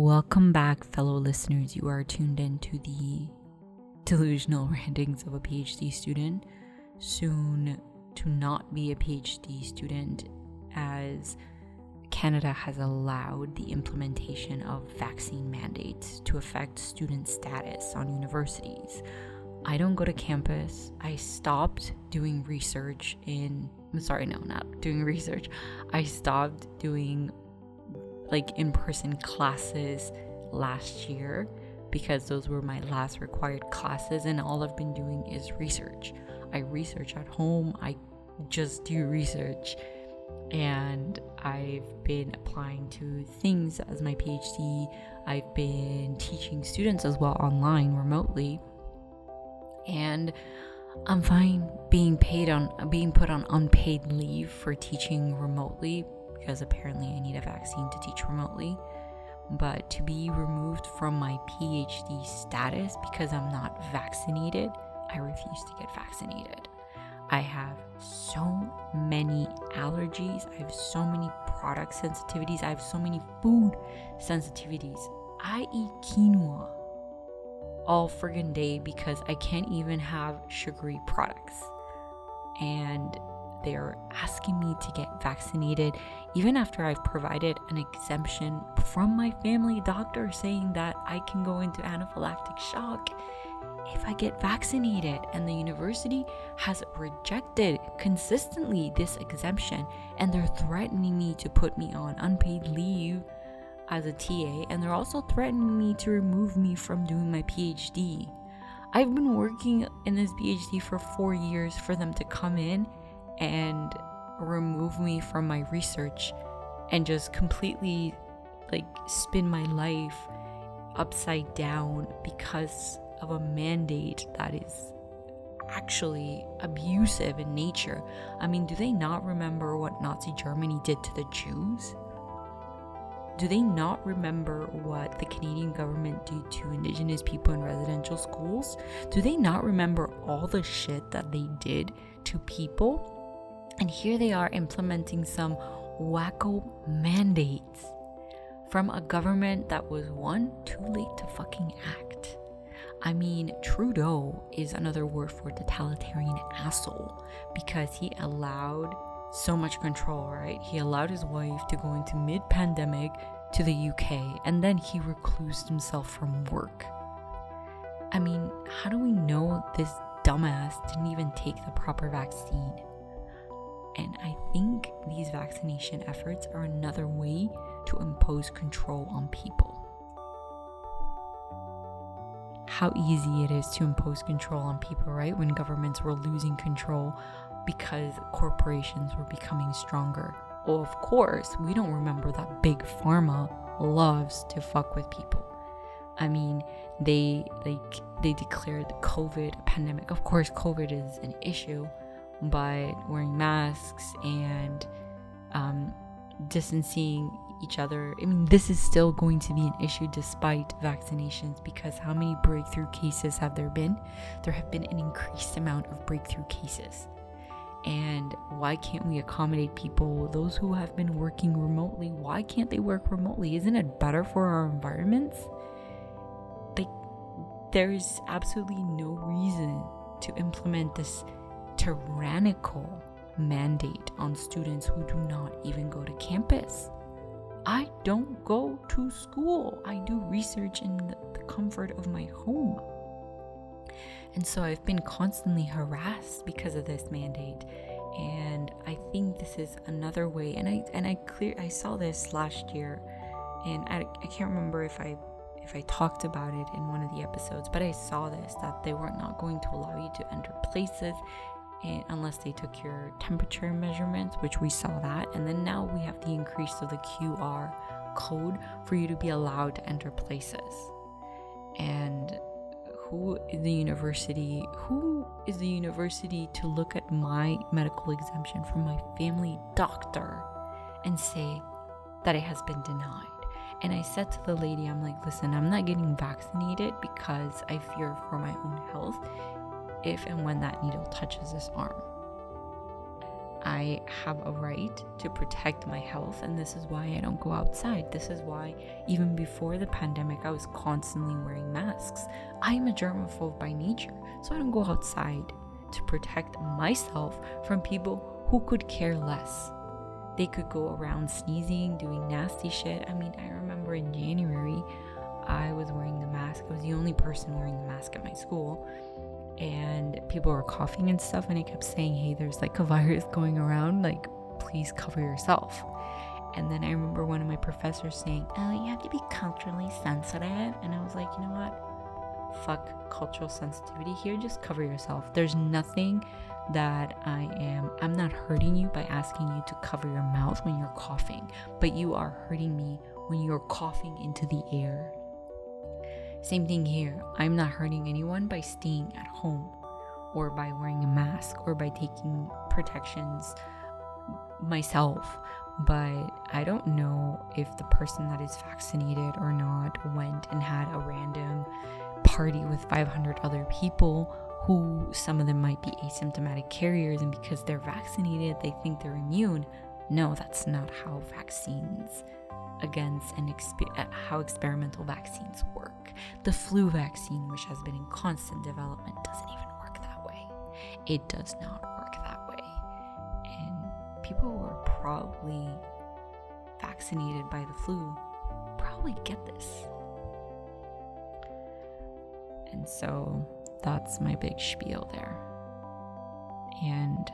Welcome back, fellow listeners. You are tuned in to the delusional rantings of a PhD student, soon to not be a PhD student, as Canada has allowed the implementation of vaccine mandates to affect student status on universities. I don't go to campus. I stopped doing research in, I'm sorry, no, not doing research. I stopped doing like in person classes last year because those were my last required classes, and all I've been doing is research. I research at home, I just do research, and I've been applying to things as my PhD. I've been teaching students as well online remotely, and I'm fine being paid on being put on unpaid leave for teaching remotely because apparently I need a vaccine to teach remotely but to be removed from my PhD status because I'm not vaccinated, I refuse to get vaccinated. I have so many allergies, I have so many product sensitivities, I have so many food sensitivities. I eat quinoa all friggin' day because I can't even have sugary products. And they're asking me to get vaccinated, even after I've provided an exemption from my family doctor saying that I can go into anaphylactic shock if I get vaccinated. And the university has rejected consistently this exemption, and they're threatening me to put me on unpaid leave as a TA, and they're also threatening me to remove me from doing my PhD. I've been working in this PhD for four years for them to come in and remove me from my research and just completely like spin my life upside down because of a mandate that is actually abusive in nature. I mean, do they not remember what Nazi Germany did to the Jews? Do they not remember what the Canadian government did to Indigenous people in residential schools? Do they not remember all the shit that they did to people? And here they are implementing some wacko mandates from a government that was one, too late to fucking act. I mean, Trudeau is another word for totalitarian asshole because he allowed so much control, right? He allowed his wife to go into mid pandemic to the UK and then he reclused himself from work. I mean, how do we know this dumbass didn't even take the proper vaccine? And I think these vaccination efforts are another way to impose control on people. How easy it is to impose control on people, right? When governments were losing control because corporations were becoming stronger. Well, of course, we don't remember that big pharma loves to fuck with people. I mean, they like they declared the COVID pandemic. Of course, COVID is an issue, but wearing masks and um, distancing each other. I mean, this is still going to be an issue despite vaccinations because how many breakthrough cases have there been? There have been an increased amount of breakthrough cases. And why can't we accommodate people, those who have been working remotely? Why can't they work remotely? Isn't it better for our environments? Like, there is absolutely no reason to implement this tyrannical mandate on students who do not even go to campus. I don't go to school. I do research in the, comfort of my home. And so I've been constantly harassed because of this mandate. And I think this is another way. And I and I clear I saw this last year and I, I can't remember if I if I talked about it in one of the episodes, but I saw this that they were not going to allow you to enter places unless they took your temperature measurements, which we saw that. And then now we have the increase of the QR code for you to be allowed to enter places. And who is the university? Who is the university to look at my medical exemption from my family doctor and say that it has been denied? And I said to the lady, I'm like, listen, I'm not getting vaccinated because I fear for my own health if and when that needle touches this arm. I have a right to protect my health, and this is why I don't go outside. This is why, even before the pandemic, I was constantly wearing masks. I'm a germaphobe by nature, so I don't go outside to protect myself from people who could care less. They could go around sneezing, doing nasty shit. I mean, I remember in January, I was wearing the mask. I was the only person wearing the mask at my school and people were coughing and stuff and I kept saying, "Hey, there's like a virus going around, like please cover yourself." And then I remember one of my professors saying, "Oh, you have to be culturally sensitive." And I was like, "You know what? Fuck cultural sensitivity here, just cover yourself. There's nothing that I am I'm not hurting you by asking you to cover your mouth when you're coughing, but you are hurting me when you're coughing into the air same thing here. I'm not hurting anyone by staying at home or by wearing a mask or by taking protections myself. But I don't know if the person that is vaccinated or not went and had a random party with 500 other people who some of them might be asymptomatic carriers, and because they're vaccinated, they think they're immune. No, that's not how vaccines against exp- uh, how experimental vaccines work. The flu vaccine, which has been in constant development, doesn't even work that way. It does not work that way. And people who are probably vaccinated by the flu probably get this. And so that's my big spiel there. And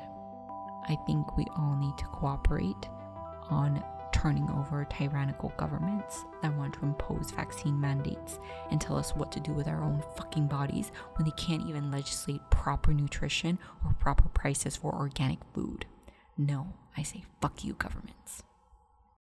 I think we all need to cooperate on turning over tyrannical governments that want to impose vaccine mandates and tell us what to do with our own fucking bodies when they can't even legislate proper nutrition or proper prices for organic food. No, I say fuck you, governments.